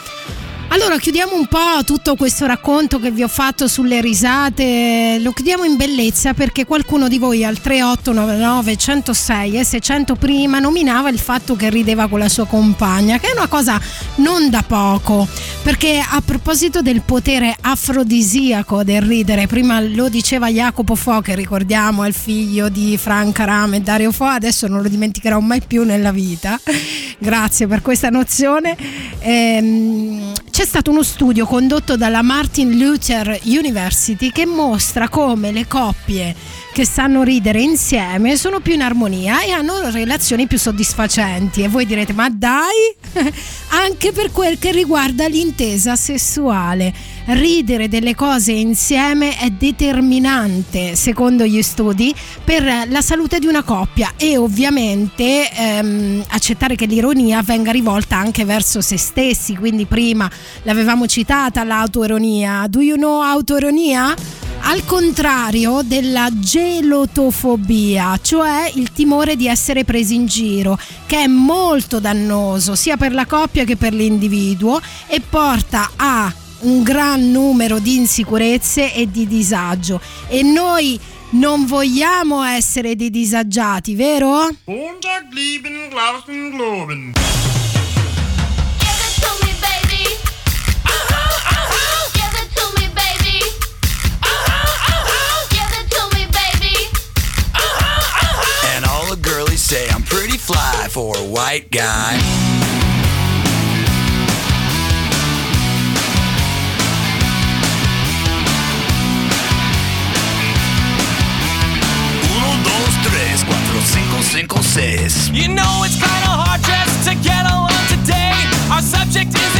Allora chiudiamo un po' tutto questo racconto che vi ho fatto sulle risate, lo chiudiamo in bellezza perché qualcuno di voi al 3899 106 e 600 prima nominava il fatto che rideva con la sua compagna, che è una cosa non da poco, perché a proposito del potere afrodisiaco del ridere, prima lo diceva Jacopo Fo che ricordiamo è il figlio di Franca Rame e Dario Fo, adesso non lo dimenticherò mai più nella vita, grazie per questa nozione. Ehm, c'è stato uno studio condotto dalla Martin Luther University che mostra come le coppie che sanno ridere insieme sono più in armonia e hanno relazioni più soddisfacenti. E voi direte, ma dai, anche per quel che riguarda l'intesa sessuale. Ridere delle cose insieme è determinante, secondo gli studi, per la salute di una coppia e ovviamente ehm, accettare che l'ironia venga rivolta anche verso se stessi. Quindi prima l'avevamo citata l'autoironia. Do you know autoironia? Al contrario della gelotofobia, cioè il timore di essere presi in giro, che è molto dannoso sia per la coppia che per l'individuo e porta a un gran numero di insicurezze e di disagio. E noi non vogliamo essere dei disagiati, vero? Say I'm pretty fly for a white guy. Cinco. You know it's kinda hard just to get along today. Our subject isn't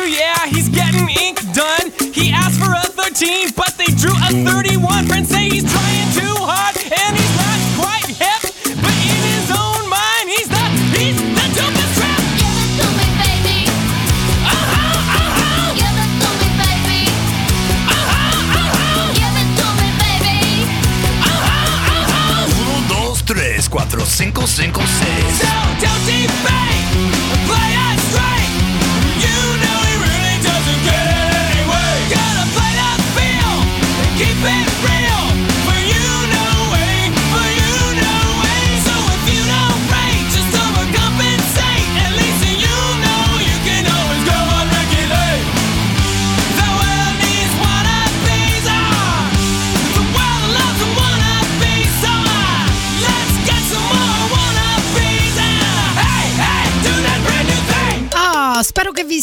yeah, he's getting ink done. He asked for a 13, but they drew a 31.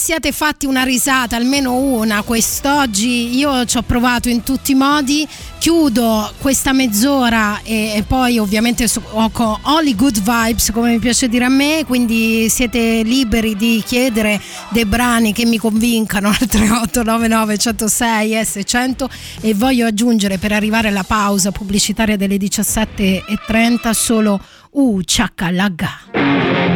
Siate fatti una risata, almeno una quest'oggi. Io ci ho provato in tutti i modi. Chiudo questa mezz'ora e, e poi ovviamente su- ho con Only Good Vibes, come mi piace dire a me, quindi siete liberi di chiedere dei brani che mi convincano al 3899 106 S100 e voglio aggiungere per arrivare alla pausa pubblicitaria delle 17.30 solo U Chakalaga.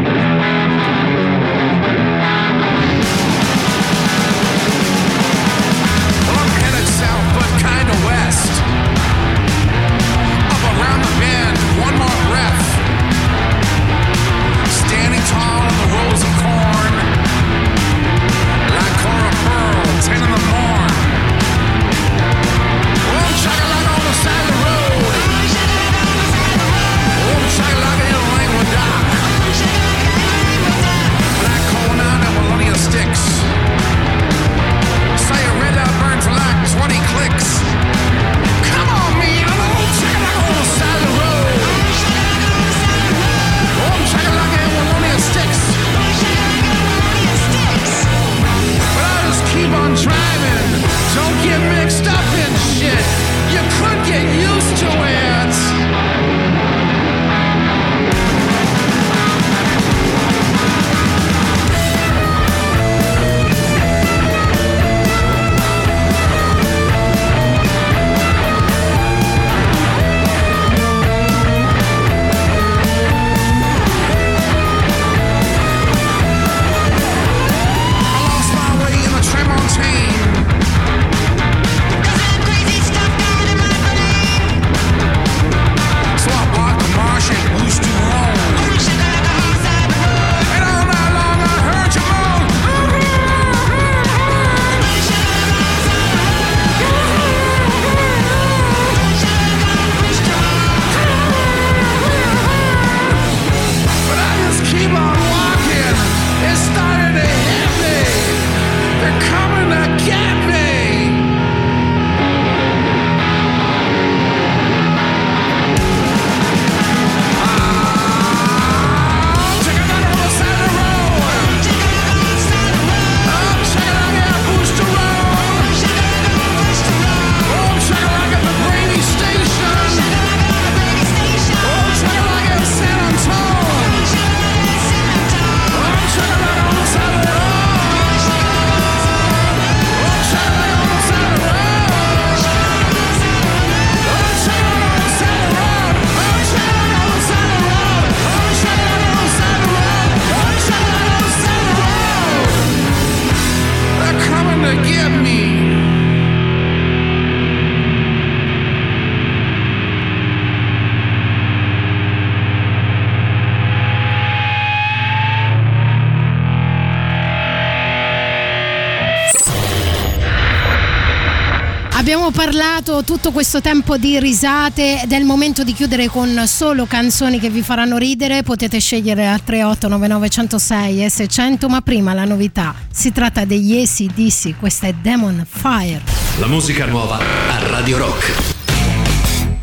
Tutto questo tempo di risate ed è il momento di chiudere con solo canzoni che vi faranno ridere. Potete scegliere al 3899 106 e 600, ma prima la novità. Si tratta degli ACDC, questa è Demon Fire. La musica nuova a Radio Rock.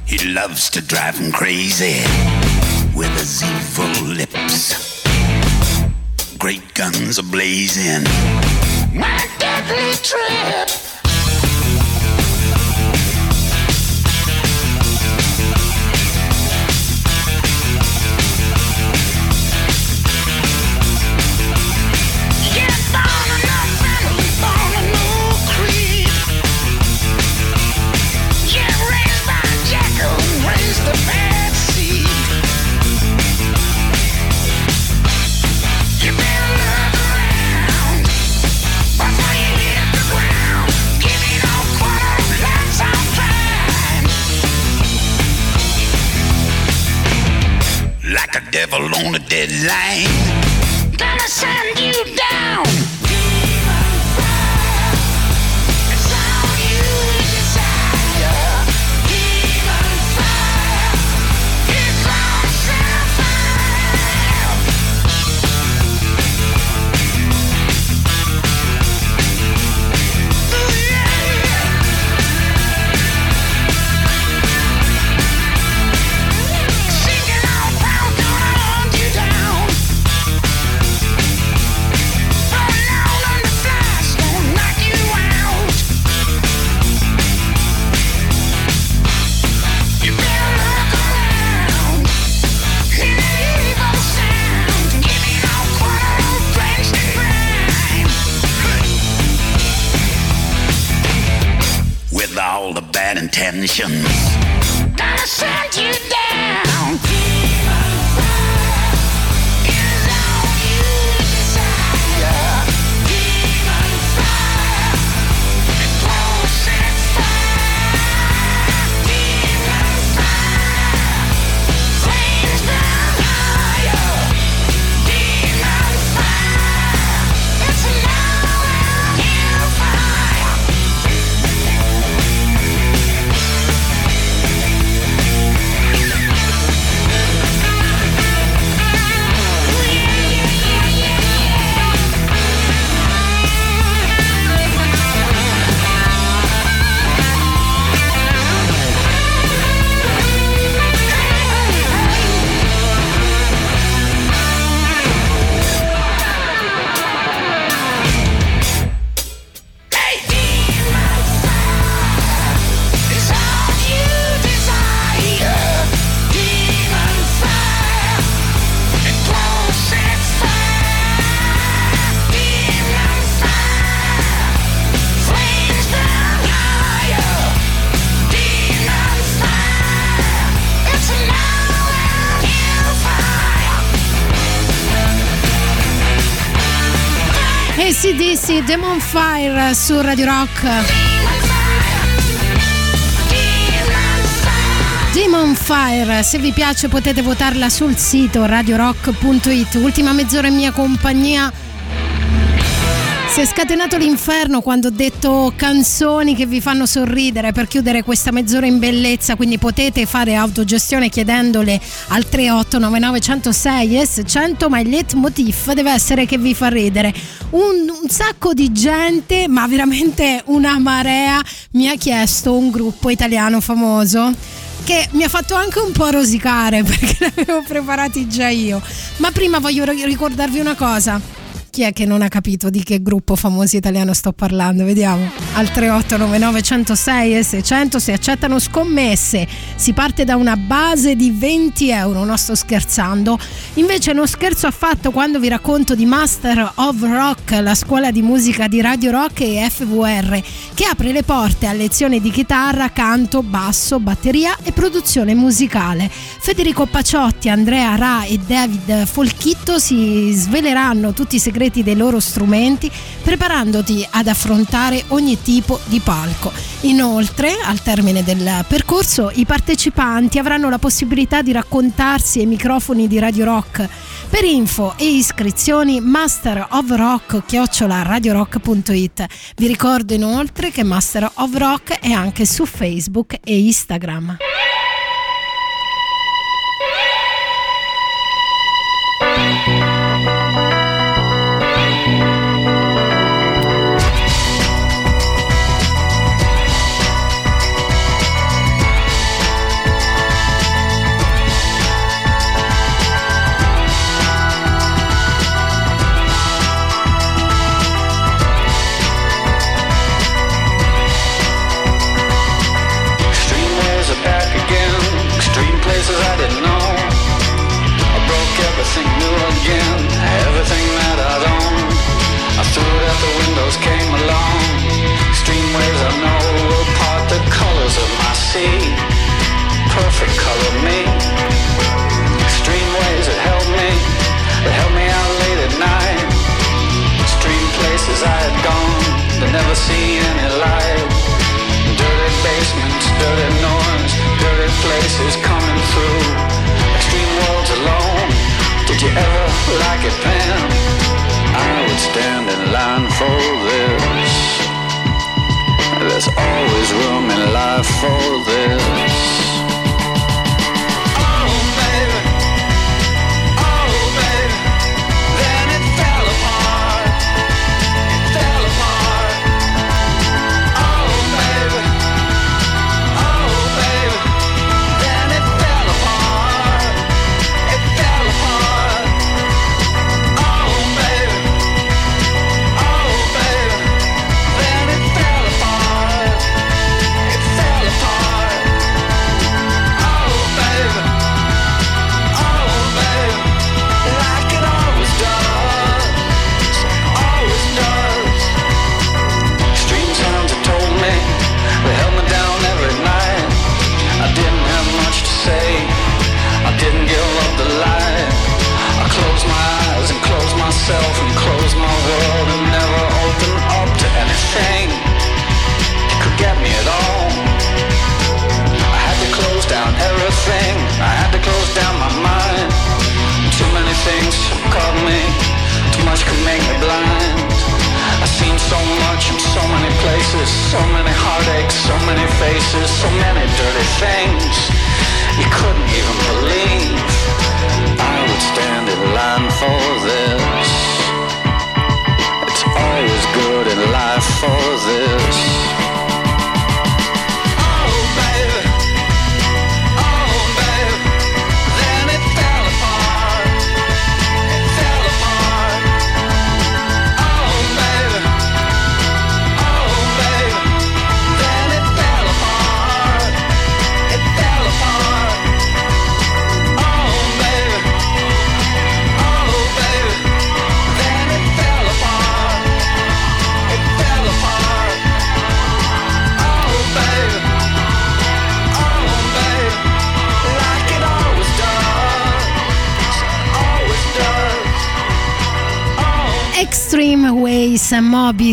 He loves to drive him crazy with his evil lips. Great guns are blazing. My deadly trip. Devil on a deadline. Gonna send you down. チ。ACDC Demon Fire su Radio Rock. Demon Fire, se vi piace potete votarla sul sito radiorock.it. Ultima mezz'ora in mia compagnia. Si è scatenato l'inferno quando ho detto canzoni che vi fanno sorridere per chiudere questa mezz'ora in bellezza, quindi potete fare autogestione chiedendole al 3899 106 S100, ma il leitmotiv deve essere che vi fa ridere. Un, un sacco di gente, ma veramente una marea, mi ha chiesto un gruppo italiano famoso che mi ha fatto anche un po' rosicare perché ne avevo preparati già io. Ma prima voglio ri- ricordarvi una cosa. Chi è che non ha capito di che gruppo famoso italiano sto parlando? Vediamo. Al 3899 106 e 600 si accettano scommesse. Si parte da una base di 20 euro, non sto scherzando. Invece non scherzo affatto quando vi racconto di Master of Rock, la scuola di musica di Radio Rock e FVR, che apre le porte a lezioni di chitarra, canto, basso, batteria e produzione musicale. Federico Paciotti, Andrea Ra e David Folchitto si sveleranno tutti i segreti segreti dei loro strumenti, preparandoti ad affrontare ogni tipo di palco. Inoltre, al termine del percorso, i partecipanti avranno la possibilità di raccontarsi ai microfoni di Radio Rock. Per info e iscrizioni Master of Rock chiocciola radiorock.it. Vi ricordo inoltre che Master of Rock è anche su Facebook e Instagram. Extreme sea. Perfect color me. Extreme ways that held me. That held me out late at night. Extreme places I had gone. That never see any light. Dirty basements, dirty noise, dirty places coming through. Extreme worlds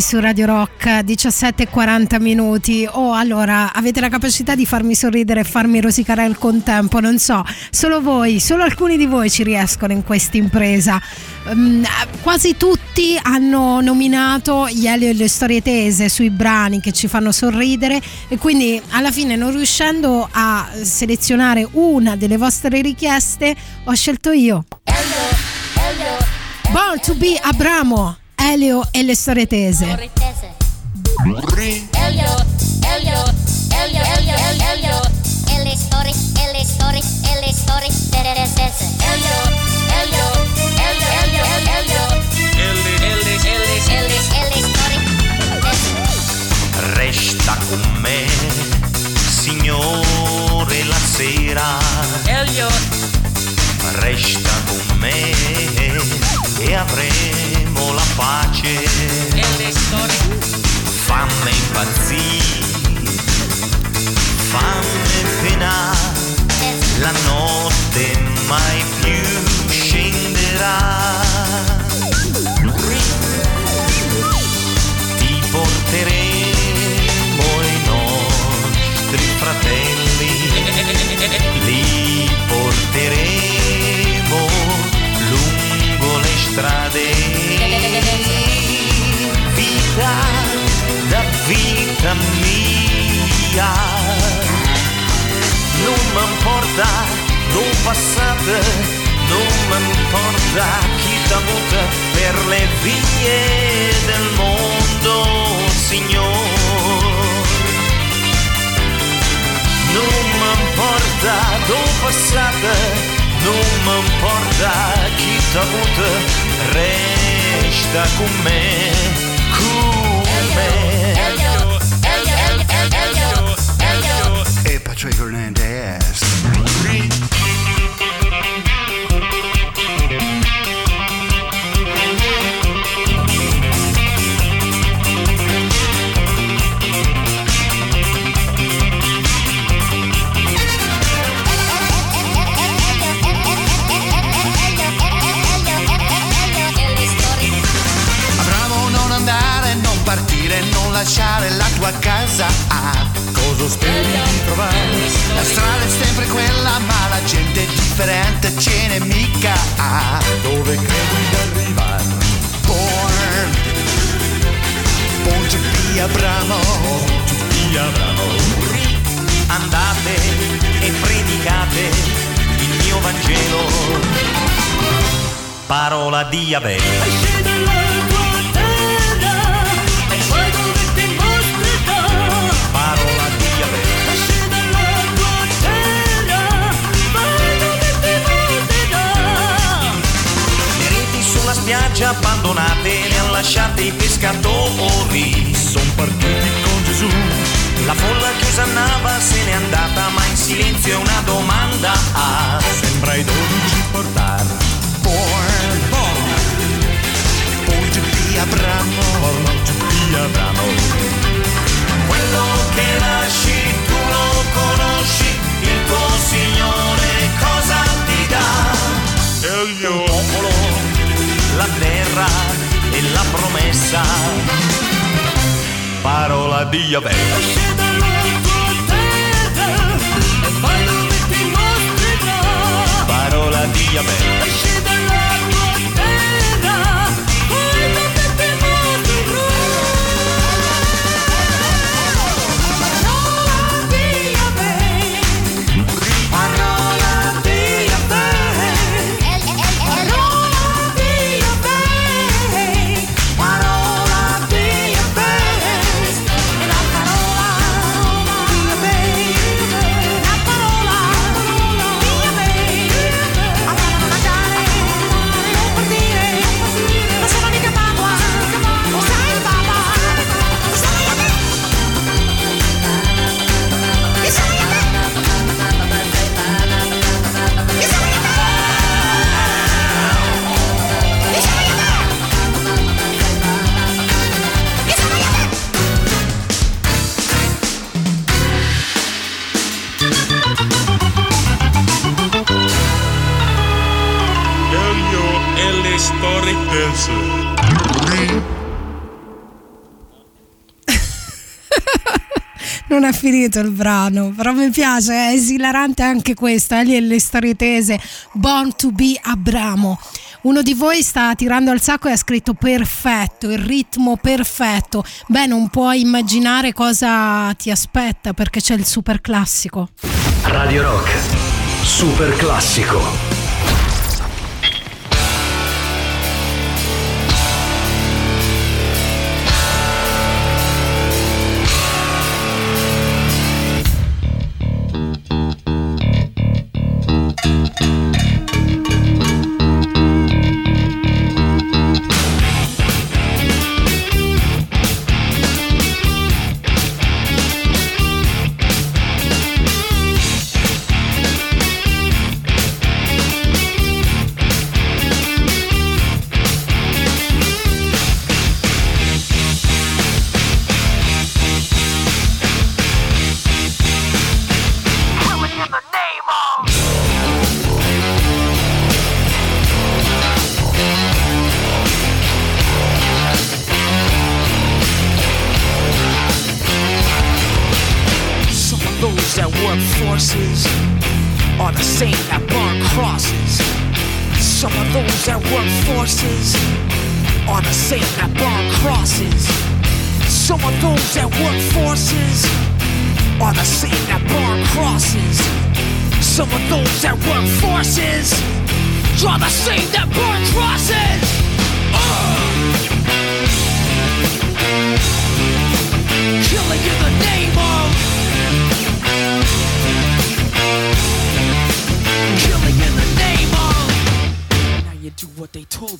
Su Radio Rock 17:40 minuti. Oh, allora avete la capacità di farmi sorridere e farmi rosicare al contempo, non so, solo voi, solo alcuni di voi ci riescono in questa impresa. Mm, quasi tutti hanno nominato gli Elio e le storie tese sui brani che ci fanno sorridere e quindi alla fine non riuscendo a selezionare una delle vostre richieste ho scelto io. Born to be Abramo, Elio e le storie tese. la notte mai più scenderà. Ti porteremo i nostri fratelli, li porteremo. Passate, non mi importa chi t'ha avuta per le vie del mondo, signor. Non mi importa dove passate, non mi importa chi t'ha avuta, resta con me, con me. Tua casa. Ah, cosa speri di trovare? La strada è sempre quella, ma la gente è differente, ce n'è mica. Ah, dove credi di arrivare? Born, born to Abramo, to be Abramo. andate e predicate il mio Vangelo. Parola di Yahweh. Spiaggia abbandonate le hanno lasciate i pescatori. Sono partiti con Gesù. La folla che osannava se n'è andata, ma in silenzio è una domanda. Ah, sembra i dodici portare. Born, born, born to be Abramo, born to be Abramo. Quello che lasci terra e la promessa. Parola di Yahweh. Parola di Yahweh. Finito il brano, però mi piace, è esilarante anche questo, Eli e le storie tese, Born to be Abramo. Uno di voi sta tirando al sacco e ha scritto perfetto, il ritmo perfetto. Beh, non puoi immaginare cosa ti aspetta perché c'è il super classico. Radio Rock, super classico.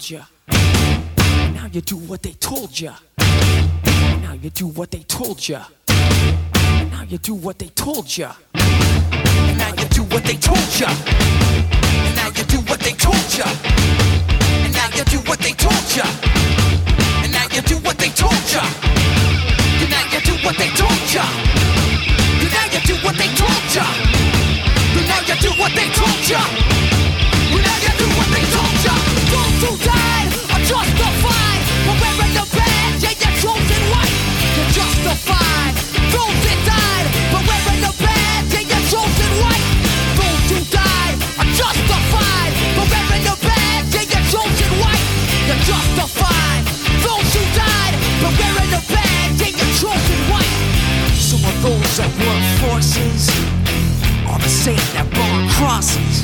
You. Now you do what they told you. Now you do what they told you. Now you do what they told you. Now you do what they told you. Now you do what they told you. And now you do what they told you. And now you do what they told you. And now you do what they told you. And now you do what they told you. And now you do what they told you. And now you do what they. Those who died are justified wearing the badge. You're chosen white. You're justified. Those that who died wearing the badge. Chosen white. You're justified. Those who died wearing the badge. Chosen white. Some of those work forces are the same that burn crosses.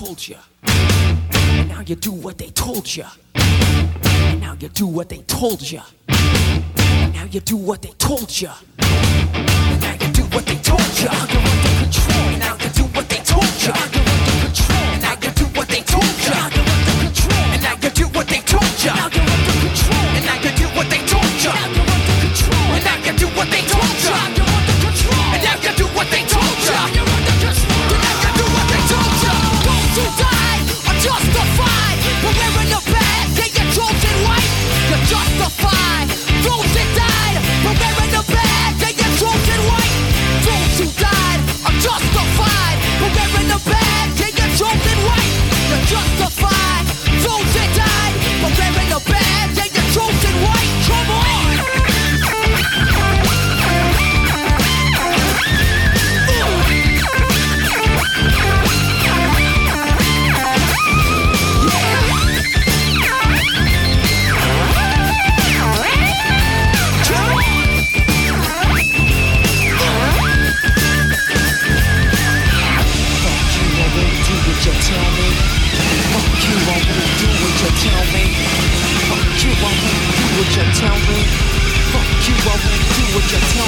Told you. And now you do what they told you. And now you do what they told you. And now you do what they told you. And now you do what they told you. Under control. Now you do what they told you.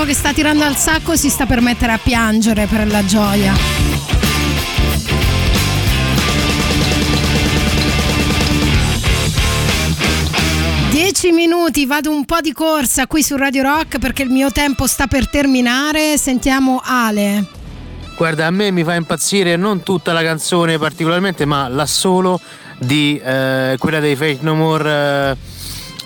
tipo che sta tirando al sacco si sta per mettere a piangere per la gioia. Dieci minuti, vado un po' di corsa qui su Radio Rock perché il mio tempo sta per terminare. Sentiamo Ale. Guarda, a me mi fa impazzire non tutta la canzone particolarmente, ma la solo di eh, quella dei Fake No More. eh,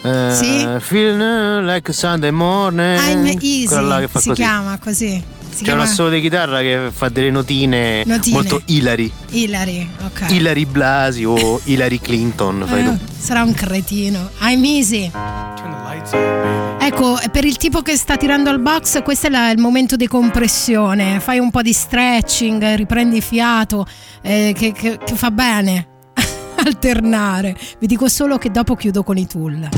eh, Sì. Feel like Sunday morning. I'm Eh, là Easy si così. chiama così. Si C'è chiama un assolo di chitarra che fa delle notine, Notine. molto Hilary. Hilary, ok. Hilary Blasi o Hillary Clinton, Eh, sarà un cretino. I'm easy. Ecco, per il tipo che sta tirando al box, questo è la- il momento di compressione. Fai un po' di stretching, riprendi fiato, eh, che, che- che fa bene alternare. Vi dico solo che dopo chiudo con i tool.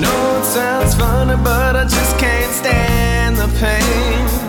No, it sounds funny, but I just can't stand the pain.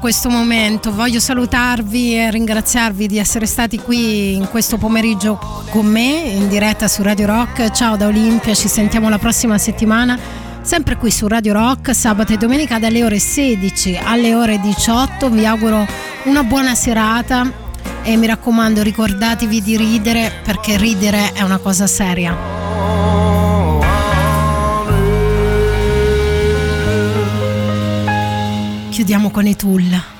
questo momento. Voglio salutarvi e ringraziarvi di essere stati qui in questo pomeriggio con me in diretta su Radio Rock. Ciao da Olimpia, ci sentiamo la prossima settimana. Sempre qui su Radio Rock, sabato e domenica dalle ore 16 alle ore 18. Vi auguro una buona serata e mi raccomando ricordatevi di ridere perché ridere è una cosa seria. chiudiamo con i Etulla.